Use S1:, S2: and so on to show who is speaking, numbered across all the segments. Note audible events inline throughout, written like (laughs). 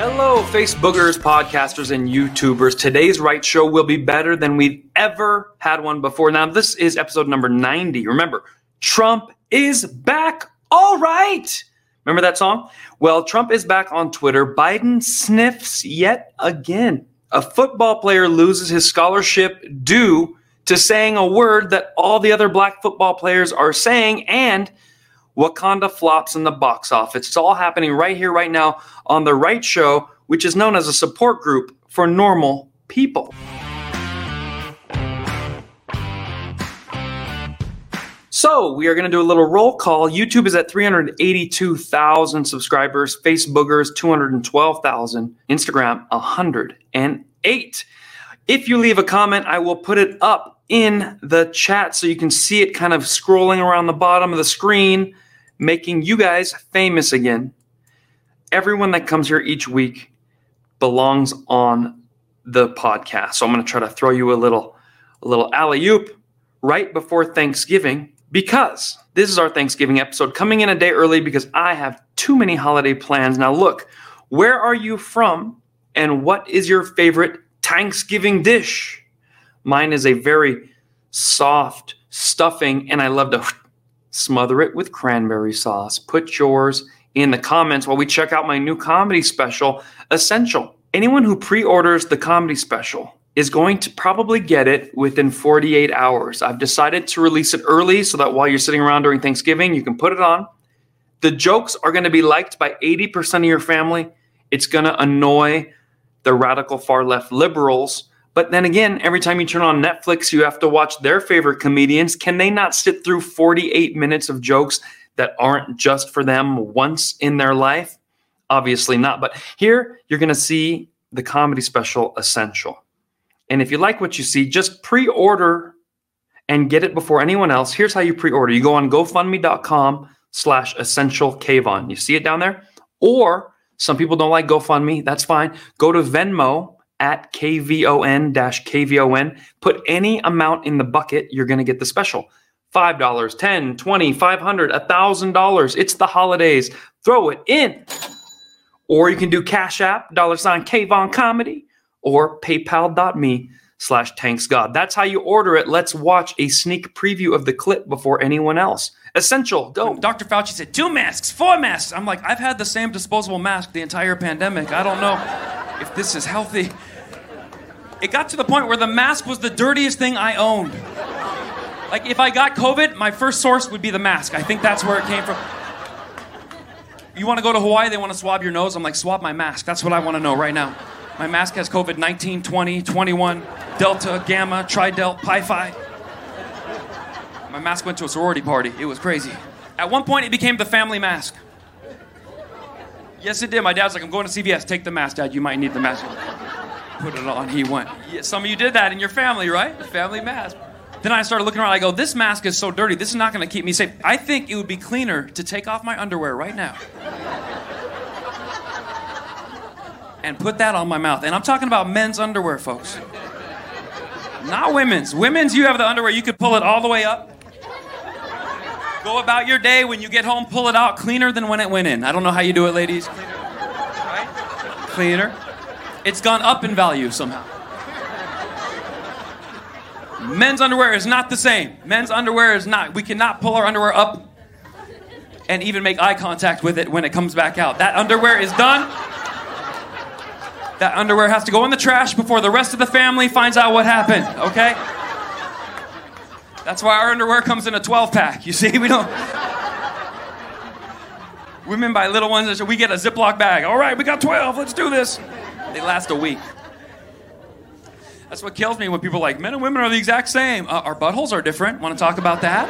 S1: Hello, Facebookers, podcasters, and YouTubers. Today's Right Show will be better than we've ever had one before. Now, this is episode number 90. Remember, Trump is back. All right. Remember that song? Well, Trump is back on Twitter. Biden sniffs yet again. A football player loses his scholarship due to saying a word that all the other black football players are saying, and Wakanda flops in the box office. It's all happening right here, right now on The Right Show, which is known as a support group for normal people. So, we are going to do a little roll call. YouTube is at 382,000 subscribers, Facebookers 212,000, Instagram 108. If you leave a comment, I will put it up in the chat so you can see it kind of scrolling around the bottom of the screen making you guys famous again. Everyone that comes here each week belongs on the podcast. So I'm going to try to throw you a little a little alley oop right before Thanksgiving because this is our Thanksgiving episode coming in a day early because I have too many holiday plans. Now look, where are you from and what is your favorite Thanksgiving dish? Mine is a very soft stuffing and I love to smother it with cranberry sauce. Put yours in the comments while we check out my new comedy special, Essential. Anyone who pre orders the comedy special is going to probably get it within 48 hours. I've decided to release it early so that while you're sitting around during Thanksgiving, you can put it on. The jokes are going to be liked by 80% of your family. It's going to annoy the radical far left liberals but then again, every time you turn on Netflix, you have to watch their favorite comedians. Can they not sit through 48 minutes of jokes that aren't just for them once in their life? Obviously not. But here you're going to see the comedy special Essential. And if you like what you see, just pre order and get it before anyone else. Here's how you pre order you go on GoFundMe.com slash essential Kayvon. You see it down there? Or some people don't like GoFundMe. That's fine. Go to Venmo at KVON KVON. Put any amount in the bucket, you're going to get the special. $5, 10, 20, 500, $1,000. It's the holidays. Throw it in. Or you can do Cash App, dollar sign Kayvon Comedy, or paypal.me slash tanksgod. That's how you order it. Let's watch a sneak preview of the clip before anyone else. Essential, go.
S2: Dr. Fauci said, two masks, four masks. I'm like, I've had the same disposable mask the entire pandemic. I don't know if this is healthy. It got to the point where the mask was the dirtiest thing I owned. Like, if I got COVID, my first source would be the mask. I think that's where it came from. You want to go to Hawaii? They want to swab your nose? I'm like, swab my mask. That's what I want to know right now. My mask has COVID 19, 20, 21, Delta, Gamma, Tridelt, Pi Phi. My mask went to a sorority party. It was crazy. At one point, it became the family mask. Yes, it did. My dad's like, I'm going to CVS. Take the mask, Dad. You might need the mask. Put it on. He went. Yeah, some of you did that in your family, right? The family mask. Then I started looking around. I go, this mask is so dirty. This is not going to keep me safe. I think it would be cleaner to take off my underwear right now and put that on my mouth. And I'm talking about men's underwear, folks. Not women's. Women's, you have the underwear. You could pull it all the way up. Go about your day. When you get home, pull it out cleaner than when it went in. I don't know how you do it, ladies. Cleaner. Right? Cleaner. It's gone up in value somehow. Men's underwear is not the same. Men's underwear is not. We cannot pull our underwear up and even make eye contact with it when it comes back out. That underwear is done. That underwear has to go in the trash before the rest of the family finds out what happened, okay? That's why our underwear comes in a 12 pack. You see, (laughs) we don't. Women buy little ones, we get a Ziploc bag. All right, we got 12, let's do this. They last a week. That's what kills me when people are like, men and women are the exact same. Uh, our buttholes are different. Want to talk about that?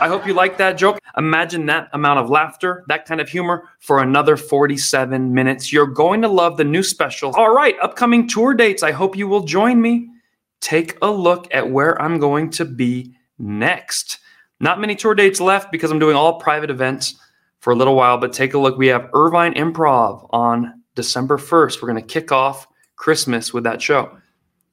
S1: I hope you like that joke. Imagine that amount of laughter, that kind of humor for another 47 minutes. You're going to love the new special. All right, upcoming tour dates. I hope you will join me. Take a look at where I'm going to be next. Not many tour dates left because I'm doing all private events for a little while, but take a look. We have Irvine Improv on December 1st. We're going to kick off Christmas with that show.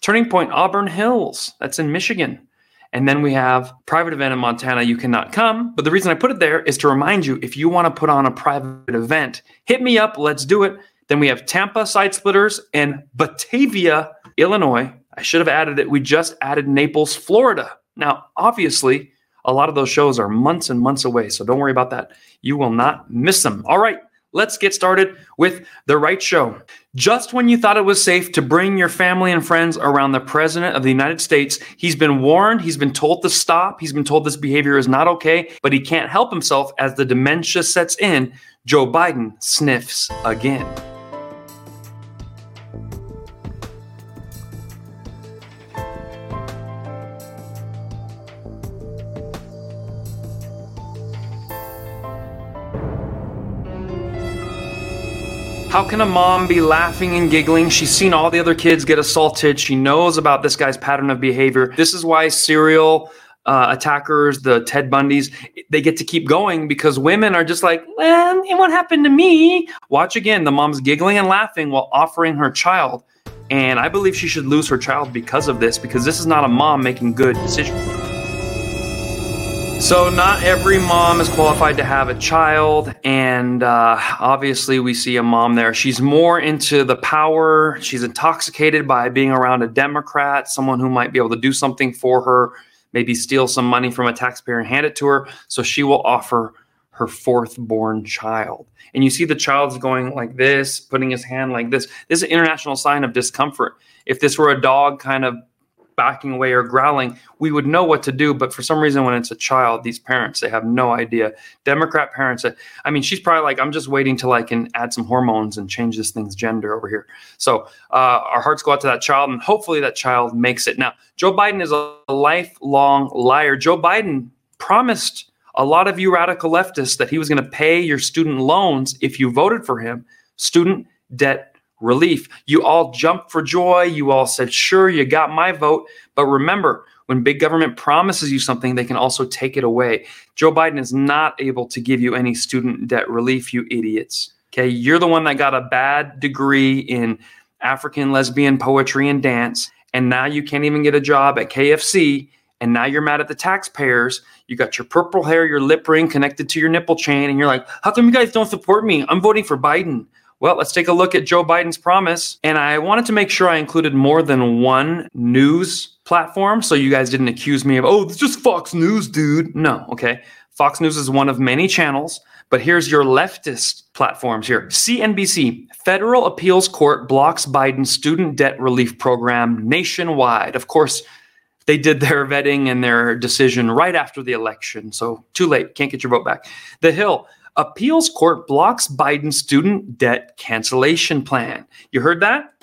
S1: Turning Point Auburn Hills, that's in Michigan. And then we have private event in Montana. You cannot come. But the reason I put it there is to remind you if you want to put on a private event, hit me up. Let's do it. Then we have Tampa Side Splitters and Batavia, Illinois. I should have added it. We just added Naples, Florida. Now, obviously, a lot of those shows are months and months away, so don't worry about that. You will not miss them. All right, let's get started with The Right Show. Just when you thought it was safe to bring your family and friends around the President of the United States, he's been warned, he's been told to stop, he's been told this behavior is not okay, but he can't help himself as the dementia sets in. Joe Biden sniffs again. How can a mom be laughing and giggling? She's seen all the other kids get assaulted. She knows about this guy's pattern of behavior. This is why serial uh, attackers, the Ted Bundys, they get to keep going because women are just like, well, it won't happen to me. Watch again. The mom's giggling and laughing while offering her child. And I believe she should lose her child because of this, because this is not a mom making good decisions. So, not every mom is qualified to have a child. And uh, obviously, we see a mom there. She's more into the power. She's intoxicated by being around a Democrat, someone who might be able to do something for her, maybe steal some money from a taxpayer and hand it to her. So, she will offer her fourth born child. And you see the child's going like this, putting his hand like this. This is an international sign of discomfort. If this were a dog kind of backing away or growling, we would know what to do. But for some reason, when it's a child, these parents, they have no idea. Democrat parents, I mean, she's probably like, I'm just waiting till I can add some hormones and change this thing's gender over here. So uh, our hearts go out to that child, and hopefully that child makes it. Now, Joe Biden is a lifelong liar. Joe Biden promised a lot of you radical leftists that he was going to pay your student loans if you voted for him. Student debt relief. You all jumped for joy. You all said, sure, you got my vote. But remember, when big government promises you something, they can also take it away. Joe Biden is not able to give you any student debt relief, you idiots. Okay, you're the one that got a bad degree in African lesbian poetry and dance, and now you can't even get a job at KFC, and now you're mad at the taxpayers. You got your purple hair, your lip ring connected to your nipple chain, and you're like, how come you guys don't support me? I'm voting for Biden. Well, let's take a look at Joe Biden's promise. And I wanted to make sure I included more than one news platform so you guys didn't accuse me of, oh, it's just Fox News, dude. No, okay. Fox News is one of many channels, but here's your leftist platforms here. CNBC, Federal Appeals Court blocks Biden's student debt relief program nationwide. Of course, they did their vetting and their decision right after the election. So too late, can't get your vote back. The Hill, Appeals court blocks Biden's student debt cancellation plan. You heard that?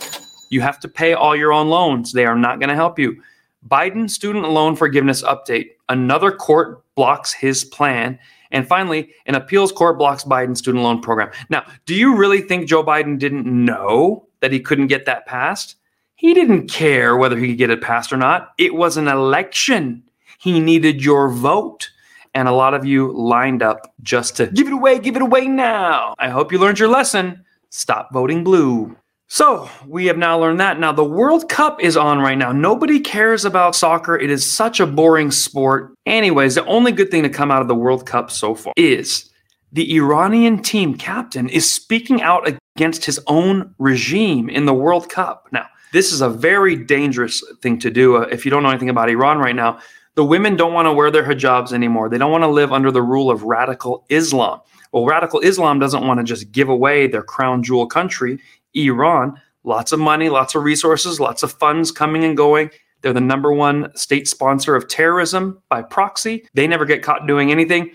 S1: You have to pay all your own loans. They are not going to help you. Biden student loan forgiveness update. Another court blocks his plan. And finally, an appeals court blocks Biden's student loan program. Now, do you really think Joe Biden didn't know that he couldn't get that passed? He didn't care whether he could get it passed or not. It was an election. He needed your vote and a lot of you lined up just to give it away, give it away now. I hope you learned your lesson. Stop voting blue. So, we have now learned that. Now, the World Cup is on right now. Nobody cares about soccer. It is such a boring sport. Anyways, the only good thing to come out of the World Cup so far is the Iranian team captain is speaking out against his own regime in the World Cup. Now, this is a very dangerous thing to do. Uh, if you don't know anything about Iran right now, the women don't want to wear their hijabs anymore. They don't want to live under the rule of radical Islam. Well, radical Islam doesn't want to just give away their crown jewel country, Iran. Lots of money, lots of resources, lots of funds coming and going. They're the number one state sponsor of terrorism by proxy. They never get caught doing anything,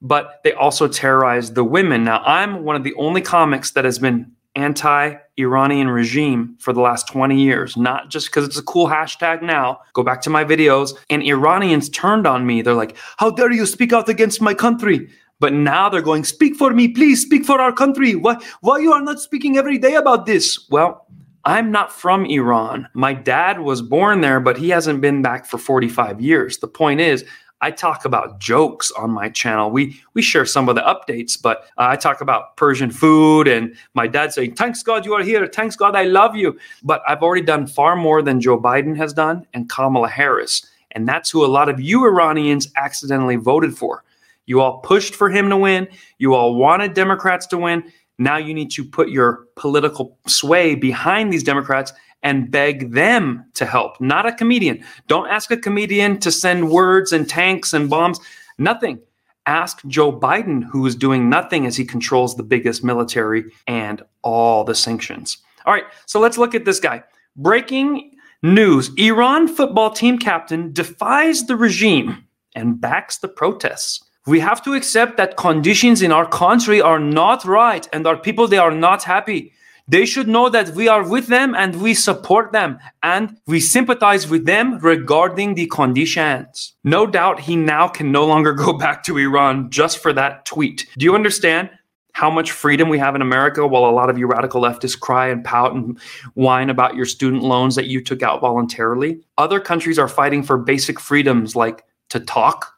S1: but they also terrorize the women. Now, I'm one of the only comics that has been anti Iranian regime for the last 20 years, not just because it's a cool hashtag now. Go back to my videos, and Iranians turned on me. They're like, How dare you speak out against my country? But now they're going, Speak for me, please, speak for our country. Why, why you are not speaking every day about this? Well, I'm not from Iran. My dad was born there, but he hasn't been back for 45 years. The point is, I talk about jokes on my channel. We we share some of the updates, but uh, I talk about Persian food and my dad saying, "Thanks God you are here. Thanks God I love you." But I've already done far more than Joe Biden has done and Kamala Harris, and that's who a lot of you Iranians accidentally voted for. You all pushed for him to win. You all wanted Democrats to win. Now you need to put your political sway behind these Democrats and beg them to help, not a comedian. Don't ask a comedian to send words and tanks and bombs, nothing. Ask Joe Biden, who is doing nothing as he controls the biggest military and all the sanctions. All right, so let's look at this guy. Breaking news Iran football team captain defies the regime and backs the protests. We have to accept that conditions in our country are not right and our people they are not happy. They should know that we are with them and we support them and we sympathize with them regarding the conditions. No doubt he now can no longer (laughs) go back to Iran just for that tweet. Do you understand? How much freedom we have in America while a lot of you radical leftists cry and pout and whine about your student loans that you took out voluntarily. Other countries are fighting for basic freedoms like to talk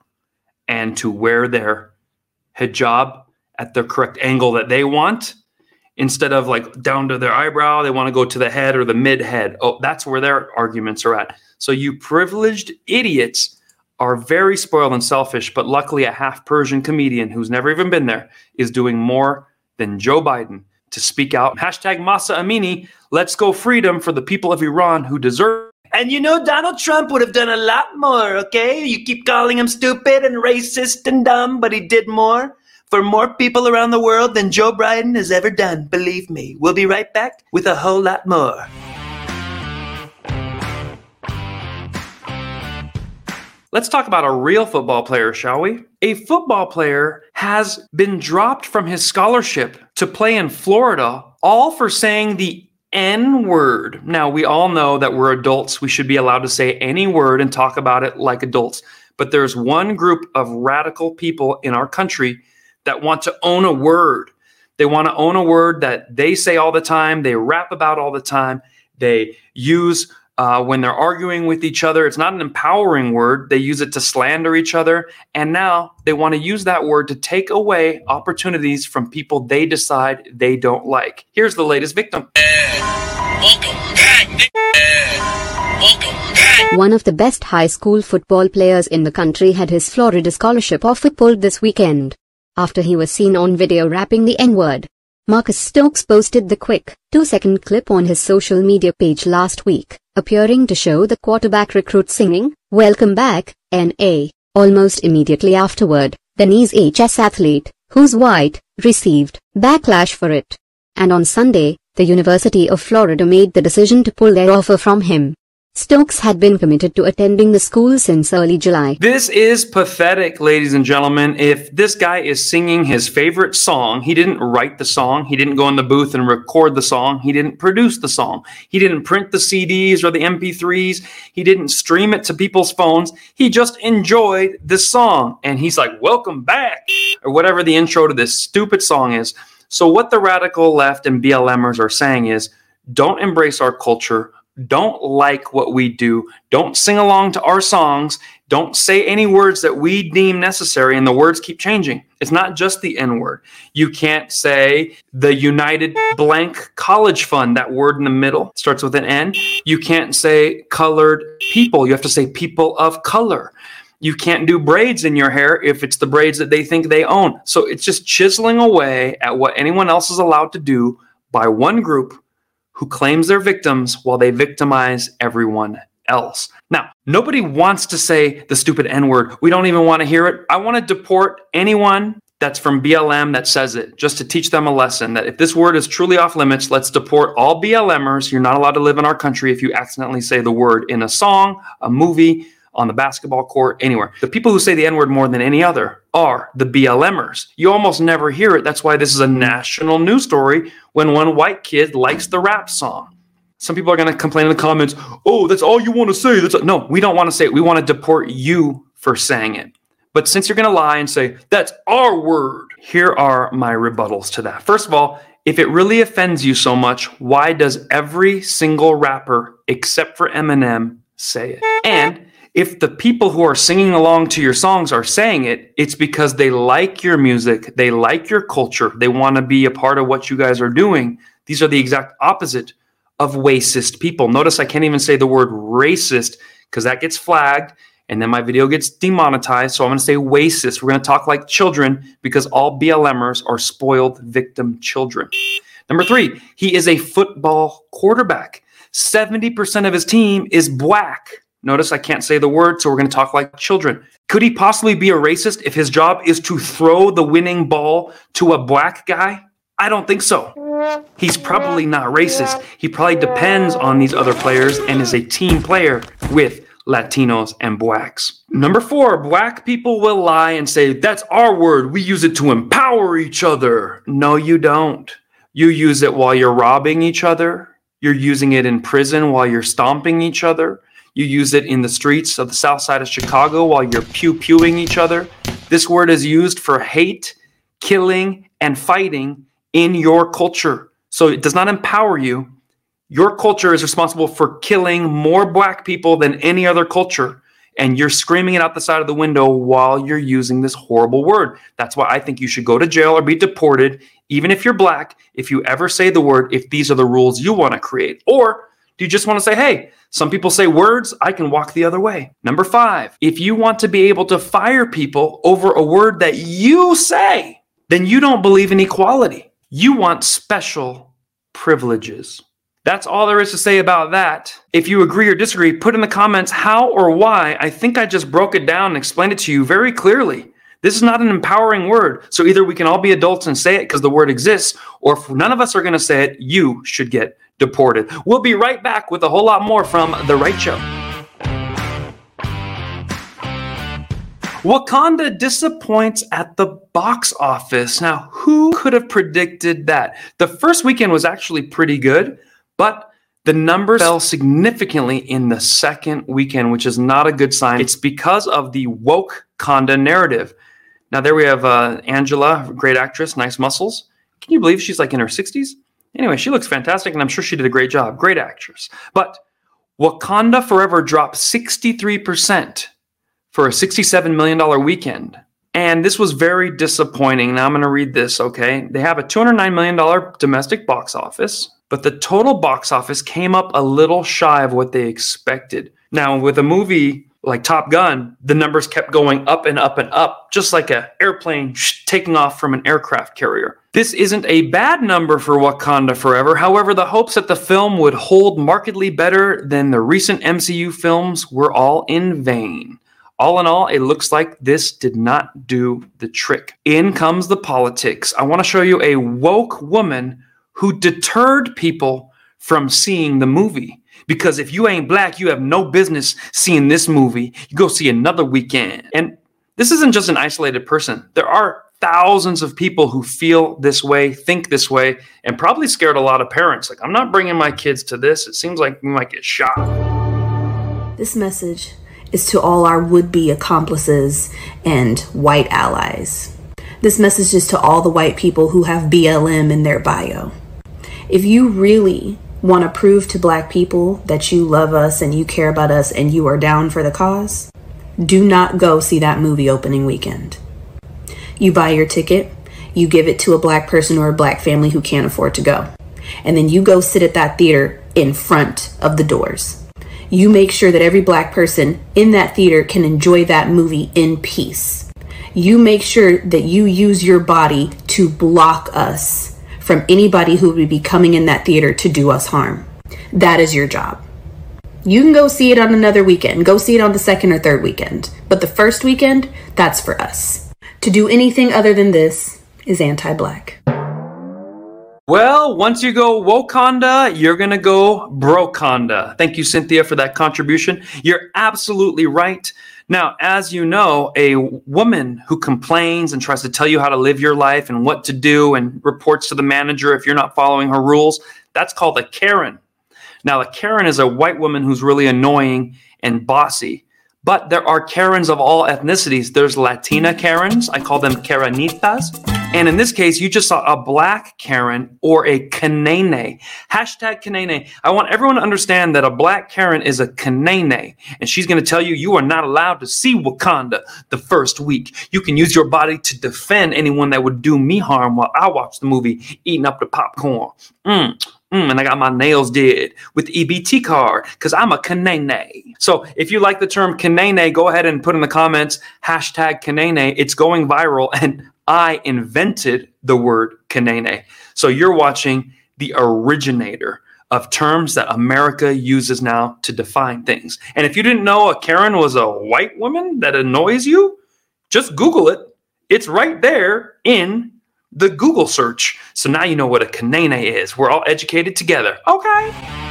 S1: and to wear their hijab at the correct angle that they want instead of like down to their eyebrow, they want to go to the head or the mid head. Oh, that's where their arguments are at. So you privileged idiots are very spoiled and selfish, but luckily a half Persian comedian who's never even been there is doing more than Joe Biden to speak out. Hashtag Mahsa Amini, let's go freedom for the people of Iran who deserve.
S3: And you know, Donald Trump would have done a lot more, okay? You keep calling him stupid and racist and dumb, but he did more for more people around the world than Joe Biden has ever done. Believe me. We'll be right back with a whole lot more.
S1: Let's talk about a real football player, shall we? A football player has been dropped from his scholarship to play in Florida, all for saying the N word. Now, we all know that we're adults. We should be allowed to say any word and talk about it like adults. But there's one group of radical people in our country that want to own a word. They want to own a word that they say all the time, they rap about all the time, they use uh, when they're arguing with each other. It's not an empowering word. They use it to slander each other. And now they want to use that word to take away opportunities from people they decide they don't like. Here's the latest victim.
S4: One of the best high school football players in the country had his Florida scholarship offer pulled this weekend after he was seen on video rapping the N-word. Marcus Stokes posted the quick, two-second clip on his social media page last week, appearing to show the quarterback recruit singing, Welcome back, N.A. Almost immediately afterward, the Nease HS athlete, who's white, received backlash for it. And on Sunday, the University of Florida made the decision to pull their offer from him. Stokes had been committed to attending the school since early July.
S1: This is pathetic, ladies and gentlemen. If this guy is singing his favorite song, he didn't write the song, he didn't go in the booth and record the song, he didn't produce the song, he didn't print the CDs or the MP3s, he didn't stream it to people's phones. He just enjoyed the song and he's like, Welcome back, or whatever the intro to this stupid song is. So, what the radical left and BLMers are saying is, don't embrace our culture don't like what we do, don't sing along to our songs, don't say any words that we deem necessary, and the words keep changing. It's not just the N word. You can't say the United Blank College Fund, that word in the middle starts with an N. You can't say colored people, you have to say people of color. You can't do braids in your hair if it's the braids that they think they own. So it's just chiseling away at what anyone else is allowed to do by one group who claims they're victims while they victimize everyone else. Now, nobody wants to say the stupid N word. We don't even want to hear it. I want to deport anyone that's from BLM that says it, just to teach them a lesson that if this word is truly off limits, let's deport all BLMers. You're not allowed to live in our country if you accidentally say the word in a song, a movie, on the basketball court, anywhere. The people who say the N word more than any other are the BLMers. You almost never hear it. That's why this is a national news story when one white kid likes the rap song. Some people are going to complain in the comments, oh, that's all you want to say. That's no, we don't want to say it. We want to deport you for saying it. But since you're going to lie and say, that's our word, here are my rebuttals to that. First of all, if it really offends you so much, why does every single rapper except for Eminem say it? And if the people who are singing along to your songs are saying it, it's because they like your music, they like your culture, they want to be a part of what you guys are doing. These are the exact opposite of racist people. Notice I can't even say the word racist because that gets flagged and then my video gets demonetized. So I'm going to say racist. We're going to talk like children because all BLMers are spoiled victim children. Number three, he is a football quarterback. 70% of his team is black. Notice I can't say the word, so we're going to talk like children. Could he possibly be a racist if his job is to throw the winning ball to a black guy? I don't think so. He's probably not racist. He probably depends on these other players and is a team player with Latinos and blacks. Number four, black people will lie and say, that's our word. We use it to empower each other. No, you don't. You use it while you're robbing each other. You're using it in prison while you're stomping each other. You use it in the streets of the south side of Chicago while you're pew pewing each other. This word is used for hate, killing, and fighting in your culture. So it does not empower you. Your culture is responsible for killing more black people than any other culture. And you're screaming it out the side of the window while you're using this horrible word. That's why I think you should go to jail or be deported, even if you're black, if you ever say the word, if these are the rules you want to create. Or do you just want to say, hey, some people say words, I can walk the other way? Number five, if you want to be able to fire people over a word that you say, then you don't believe in equality. You want special privileges. That's all there is to say about that. If you agree or disagree, put in the comments how or why. I think I just broke it down and explained it to you very clearly. This is not an empowering word. So either we can all be adults and say it because the word exists, or if none of us are going to say it, you should get deported. We'll be right back with a whole lot more from The Right Show. Wakanda disappoints at the box office. Now, who could have predicted that? The first weekend was actually pretty good, but the numbers fell significantly in the second weekend, which is not a good sign. It's because of the woke Conda narrative. Now, there we have uh, Angela, great actress, nice muscles. Can you believe she's like in her 60s? Anyway, she looks fantastic, and I'm sure she did a great job. Great actress. But Wakanda Forever dropped 63% for a $67 million weekend. And this was very disappointing. Now I'm going to read this, okay? They have a $209 million domestic box office, but the total box office came up a little shy of what they expected. Now, with a movie like Top Gun, the numbers kept going up and up and up, just like an airplane taking off from an aircraft carrier. This isn't a bad number for Wakanda Forever. However, the hopes that the film would hold markedly better than the recent MCU films were all in vain. All in all, it looks like this did not do the trick. In comes the politics. I want to show you a woke woman who deterred people from seeing the movie. Because if you ain't black, you have no business seeing this movie. You go see another weekend. And this isn't just an isolated person. There are thousands of people who feel this way, think this way, and probably scared a lot of parents. Like, I'm not bringing my kids to this. It seems like we might get shot.
S5: This message is to all our would be accomplices and white allies. This message is to all the white people who have BLM in their bio. If you really want to prove to black people that you love us and you care about us and you are down for the cause, do not go see that movie opening weekend. You buy your ticket, you give it to a black person or a black family who can't afford to go, and then you go sit at that theater in front of the doors you make sure that every black person in that theater can enjoy that movie in peace. You make sure that you use your body to block us from anybody who would be coming in that theater to do us harm. That is your job. You can go see it on another weekend, go see it on the second or third weekend. But the first weekend, that's for us. To do anything other than this is anti black.
S1: Well, once you go Wakanda, you're going to go Brokonda. Thank you, Cynthia, for that contribution. You're absolutely right. Now, as you know, a woman who complains and tries to tell you how to live your life and what to do and reports to the manager if you're not following her rules, that's called a Karen. Now, a Karen is a white woman who's really annoying and bossy. But there are Karens of all ethnicities. There's Latina Karens. I call them Karenitas. And in this case, you just saw a black Karen or a Kanene. Hashtag Kanene. I want everyone to understand that a black Karen is a Kanene. And she's going to tell you you are not allowed to see Wakanda the first week. You can use your body to defend anyone that would do me harm while I watch the movie eating up the popcorn. Mm, Mm, and I got my nails did with EBT card because I'm a Kanene. So if you like the term Kanene, go ahead and put in the comments hashtag Kanene. It's going viral, and I invented the word Kanene. So you're watching the originator of terms that America uses now to define things. And if you didn't know a Karen was a white woman that annoys you, just Google it. It's right there in the Google search. So now you know what a Kanene is. We're all educated together. Okay.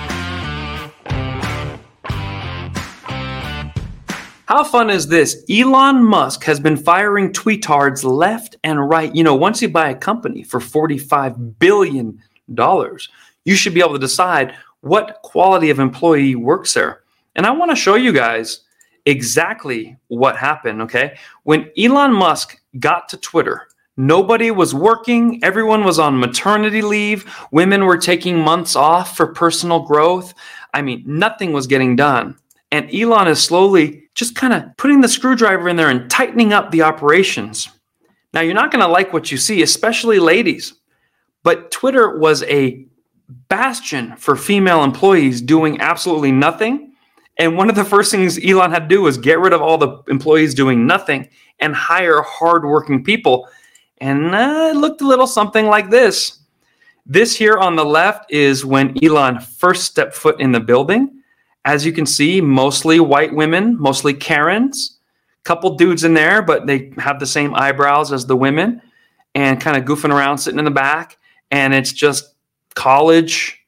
S1: How fun is this? Elon Musk has been firing tweetards left and right. You know, once you buy a company for $45 billion, you should be able to decide what quality of employee works there. And I want to show you guys exactly what happened, okay? When Elon Musk got to Twitter, Nobody was working. Everyone was on maternity leave. Women were taking months off for personal growth. I mean, nothing was getting done. And Elon is slowly just kind of putting the screwdriver in there and tightening up the operations. Now, you're not going to like what you see, especially ladies. But Twitter was a bastion for female employees doing absolutely nothing. And one of the first things Elon had to do was get rid of all the employees doing nothing and hire hardworking people and uh, it looked a little something like this. This here on the left is when Elon first stepped foot in the building. As you can see, mostly white women, mostly Karens, couple dudes in there, but they have the same eyebrows as the women and kind of goofing around sitting in the back. And it's just college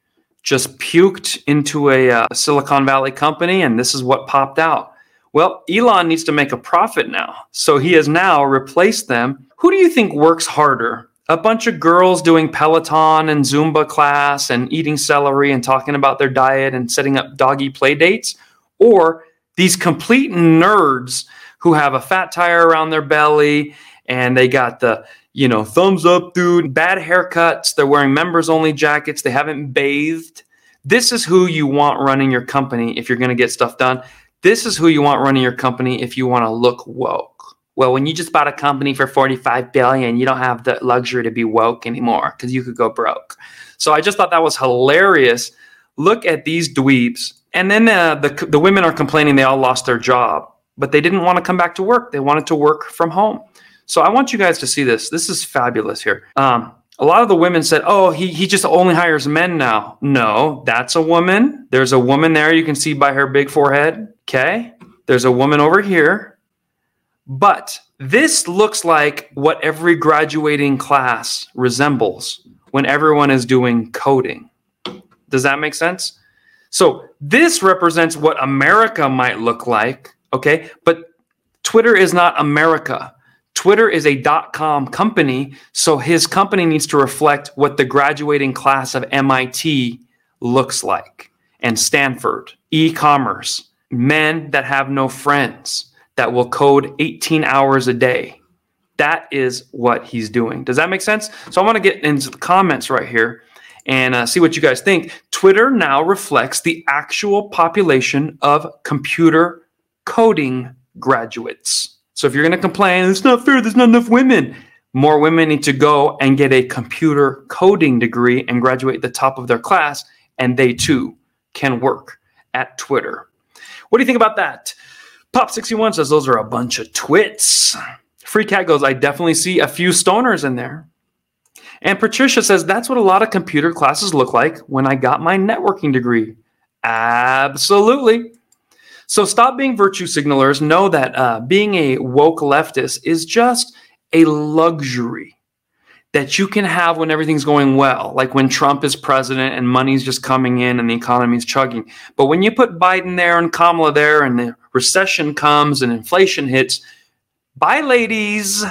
S1: just puked into a uh, Silicon Valley company, and this is what popped out. Well, Elon needs to make a profit now. So he has now replaced them who do you think works harder? A bunch of girls doing Peloton and Zumba class and eating celery and talking about their diet and setting up doggy play dates? Or these complete nerds who have a fat tire around their belly and they got the you know thumbs up dude bad haircuts they're wearing members only jackets they haven't bathed this is who you want running your company if you're going to get stuff done this is who you want running your company if you want to look woke well, when you just bought a company for 45 billion, you don't have the luxury to be woke anymore because you could go broke. So I just thought that was hilarious. Look at these dweebs. And then uh, the, the women are complaining they all lost their job, but they didn't want to come back to work. They wanted to work from home. So I want you guys to see this. This is fabulous here. Um, a lot of the women said, oh, he, he just only hires men now. No, that's a woman. There's a woman there you can see by her big forehead. Okay. There's a woman over here but this looks like what every graduating class resembles when everyone is doing coding. Does that make sense? So this represents what America might look like, okay? But Twitter is not America. Twitter is a dot com company, so his company needs to reflect what the graduating class of MIT looks like and Stanford, e commerce, men that have no friends that will code 18 hours a day. That is what he's doing. Does that make sense? So I want to get into the comments right here and uh, see what you guys think. Twitter now reflects the actual population of computer coding graduates. So if you're going to complain, it's not fair, there's not enough women, more women need to go and get a computer coding degree and graduate the top of their class, and they too can work at Twitter. What do you think about that? Pop61 says those are a bunch of twits. Free Cat goes, I definitely see a few stoners in there. And Patricia says, that's what a lot of computer classes look like when I got my networking degree. Absolutely. So stop being virtue signalers. Know that uh, being a woke leftist is just a luxury that you can have when everything's going well, like when Trump is president and money's just coming in and the economy's chugging. But when you put Biden there and Kamala there and the recession comes and inflation hits, bye, ladies.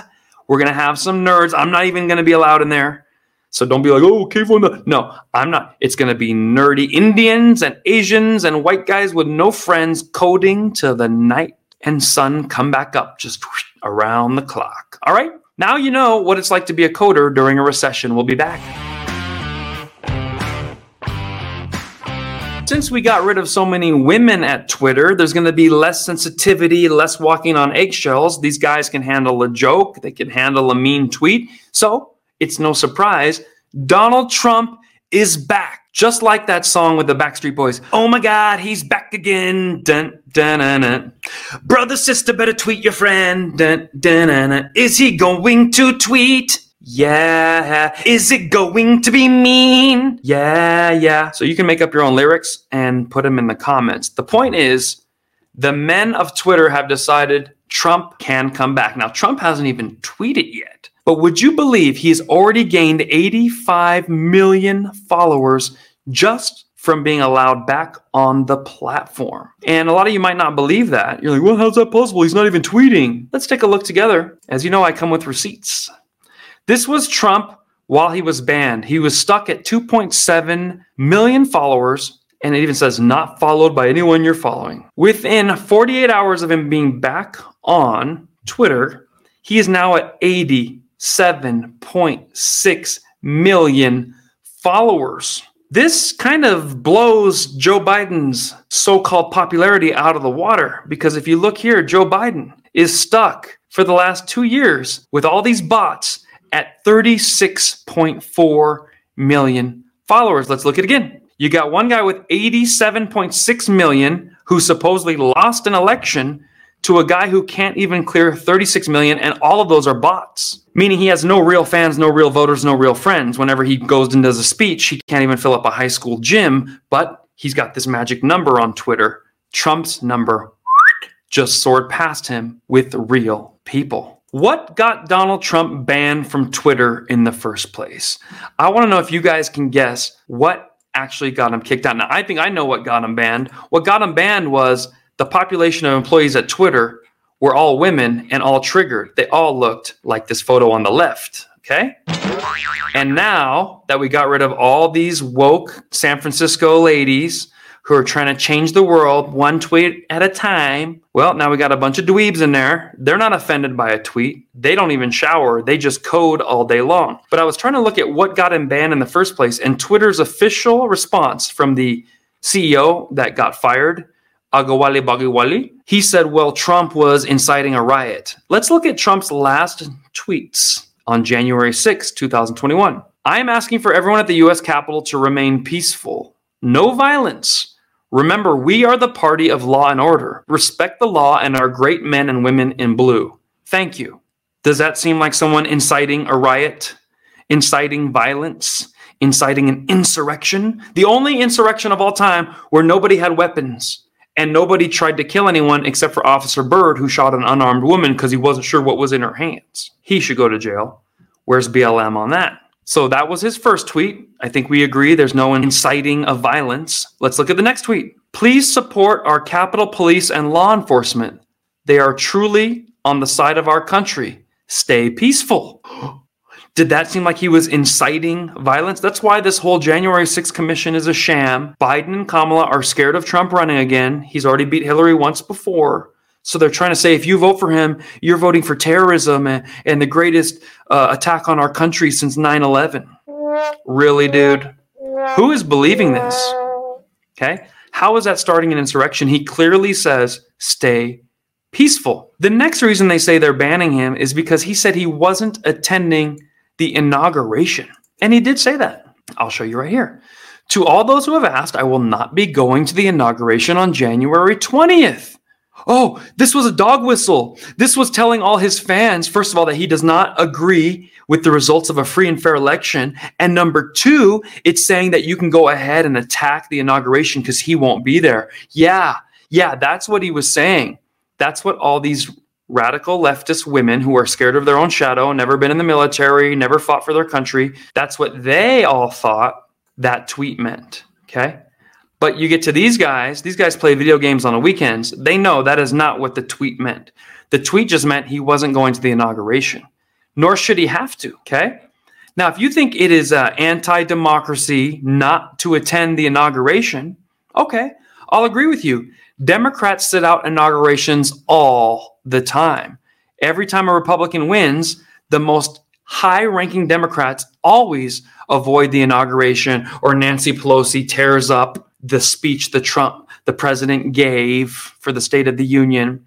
S1: We're going to have some nerds. I'm not even going to be allowed in there. So don't be like, oh, Kayvon the. No, I'm not. It's going to be nerdy Indians and Asians and white guys with no friends coding till the night and sun come back up just around the clock. All right? Now you know what it's like to be a coder during a recession. We'll be back. Since we got rid of so many women at Twitter, there's going to be less sensitivity, less walking on eggshells. These guys can handle a joke, they can handle a mean tweet. So it's no surprise Donald Trump is back. Just like that song with the Backstreet Boys. Oh my God, he's back again. Dun, dun, dun, dun. Brother, sister, better tweet your friend. Dun, dun, dun, dun. Is he going to tweet? Yeah. Is it going to be mean? Yeah, yeah. So you can make up your own lyrics and put them in the comments. The point is, the men of Twitter have decided Trump can come back. Now, Trump hasn't even tweeted yet. But would you believe he's already gained 85 million followers just from being allowed back on the platform? And a lot of you might not believe that. You're like, well, how's that possible? He's not even tweeting. Let's take a look together. As you know, I come with receipts. This was Trump while he was banned. He was stuck at 2.7 million followers. And it even says not followed by anyone you're following. Within 48 hours of him being back on Twitter, he is now at 87.6 million followers. This kind of blows Joe Biden's so called popularity out of the water because if you look here, Joe Biden is stuck for the last two years with all these bots at 36.4 million followers. Let's look at it again. You got one guy with 87.6 million who supposedly lost an election to a guy who can't even clear 36 million, and all of those are bots. Meaning he has no real fans, no real voters, no real friends. Whenever he goes and does a speech, he can't even fill up a high school gym, but he's got this magic number on Twitter. Trump's number just soared past him with real people. What got Donald Trump banned from Twitter in the first place? I want to know if you guys can guess what actually got him kicked out. Now, I think I know what got him banned. What got him banned was the population of employees at Twitter were all women and all triggered. They all looked like this photo on the left. Okay. And now that we got rid of all these woke San Francisco ladies who are trying to change the world one tweet at a time, well, now we got a bunch of dweebs in there. They're not offended by a tweet. They don't even shower. They just code all day long. But I was trying to look at what got him banned in the first place, and Twitter's official response from the CEO that got fired Agawale Bagiwali. He said, well, Trump was inciting a riot. Let's look at Trump's last tweets on January 6, 2021. I am asking for everyone at the US Capitol to remain peaceful. No violence. Remember, we are the party of law and order. Respect the law and our great men and women in blue. Thank you. Does that seem like someone inciting a riot? Inciting violence? Inciting an insurrection? The only insurrection of all time where nobody had weapons and nobody tried to kill anyone except for Officer Byrd, who shot an unarmed woman because he wasn't sure what was in her hands. He should go to jail. Where's BLM on that? So that was his first tweet. I think we agree there's no inciting of violence. Let's look at the next tweet. Please support our Capitol Police and law enforcement. They are truly on the side of our country. Stay peaceful. (gasps) Did that seem like he was inciting violence? That's why this whole January 6th commission is a sham. Biden and Kamala are scared of Trump running again. He's already beat Hillary once before. So they're trying to say if you vote for him, you're voting for terrorism and, and the greatest uh, attack on our country since 9 11. Really, dude? Who is believing this? Okay. How is that starting an insurrection? He clearly says, stay peaceful. The next reason they say they're banning him is because he said he wasn't attending the inauguration. And he did say that. I'll show you right here. To all those who have asked, I will not be going to the inauguration on January 20th. Oh, this was a dog whistle. This was telling all his fans, first of all, that he does not agree with the results of a free and fair election. And number two, it's saying that you can go ahead and attack the inauguration because he won't be there. Yeah, yeah, that's what he was saying. That's what all these radical leftist women who are scared of their own shadow, never been in the military, never fought for their country. That's what they all thought that tweet meant. Okay. But you get to these guys, these guys play video games on the weekends. They know that is not what the tweet meant. The tweet just meant he wasn't going to the inauguration, nor should he have to. Okay. Now, if you think it is uh, anti democracy not to attend the inauguration, okay, I'll agree with you. Democrats sit out inaugurations all the time. Every time a Republican wins, the most high ranking Democrats always avoid the inauguration or Nancy Pelosi tears up the speech the Trump, the president gave for the State of the Union.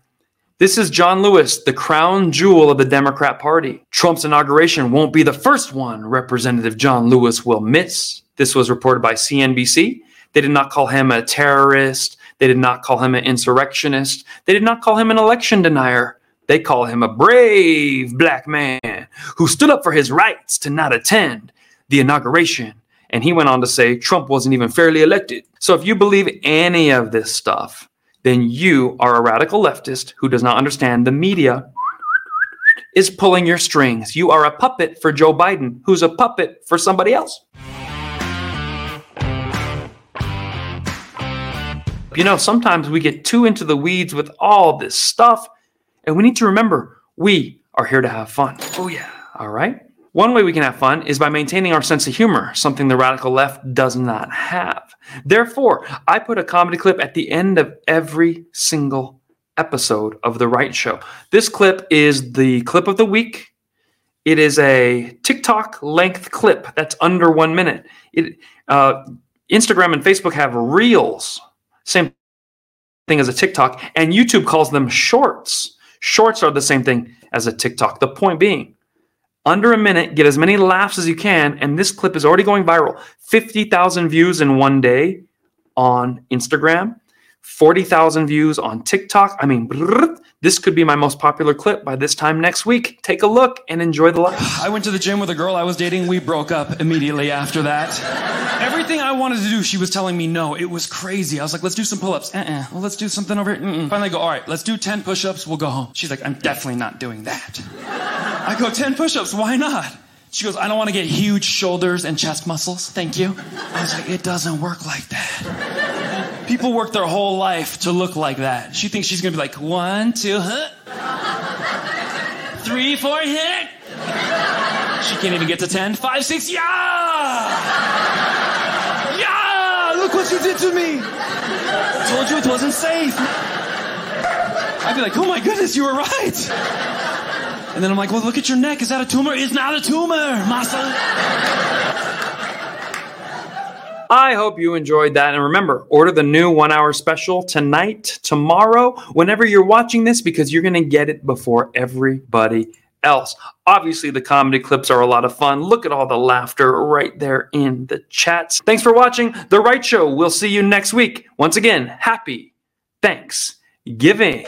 S1: This is John Lewis, the crown jewel of the Democrat Party. Trump's inauguration won't be the first one Representative John Lewis will miss. This was reported by CNBC. They did not call him a terrorist. They did not call him an insurrectionist. They did not call him an election denier. They call him a brave black man who stood up for his rights to not attend the inauguration. And he went on to say Trump wasn't even fairly elected. So if you believe any of this stuff, then you are a radical leftist who does not understand the media is pulling your strings. You are a puppet for Joe Biden, who's a puppet for somebody else. You know, sometimes we get too into the weeds with all this stuff, and we need to remember we are here to have fun. Oh, yeah. All right. One way we can have fun is by maintaining our sense of humor, something the radical left does not have. Therefore, I put a comedy clip at the end of every single episode of The Right Show. This clip is the clip of the week. It is a TikTok length clip that's under one minute. It, uh, Instagram and Facebook have reels, same thing as a TikTok, and YouTube calls them shorts. Shorts are the same thing as a TikTok. The point being, under a minute, get as many laughs as you can, and this clip is already going viral. 50,000 views in one day on Instagram 40,000 views on TikTok. I mean, this could be my most popular clip by this time next week. Take a look and enjoy the life.
S2: I went to the gym with a girl I was dating. We broke up immediately after that. Everything I wanted to do, she was telling me no. It was crazy. I was like, let's do some pull ups. Uh-uh. Well, let's do something over here. Mm-mm. Finally, I go, all right, let's do 10 push ups. We'll go home. She's like, I'm definitely not doing that. I go, 10 push ups. Why not? She goes, I don't want to get huge shoulders and chest muscles. Thank you. I was like, it doesn't work like that. People work their whole life to look like that. She thinks she's gonna be like, one, two, huh? Three, four, hit. She can't even get to ten. Five, six, yeah! Yeah! Look what you did to me! Told you it wasn't safe. I'd be like, oh my goodness, you were right. And then I'm like, well, look at your neck. Is that a tumor? It's not a tumor, massa.
S1: I hope you enjoyed that. And remember, order the new one hour special tonight, tomorrow, whenever you're watching this, because you're going to get it before everybody else. Obviously, the comedy clips are a lot of fun. Look at all the laughter right there in the chats. Thanks for watching The Right Show. We'll see you next week. Once again, happy Thanksgiving.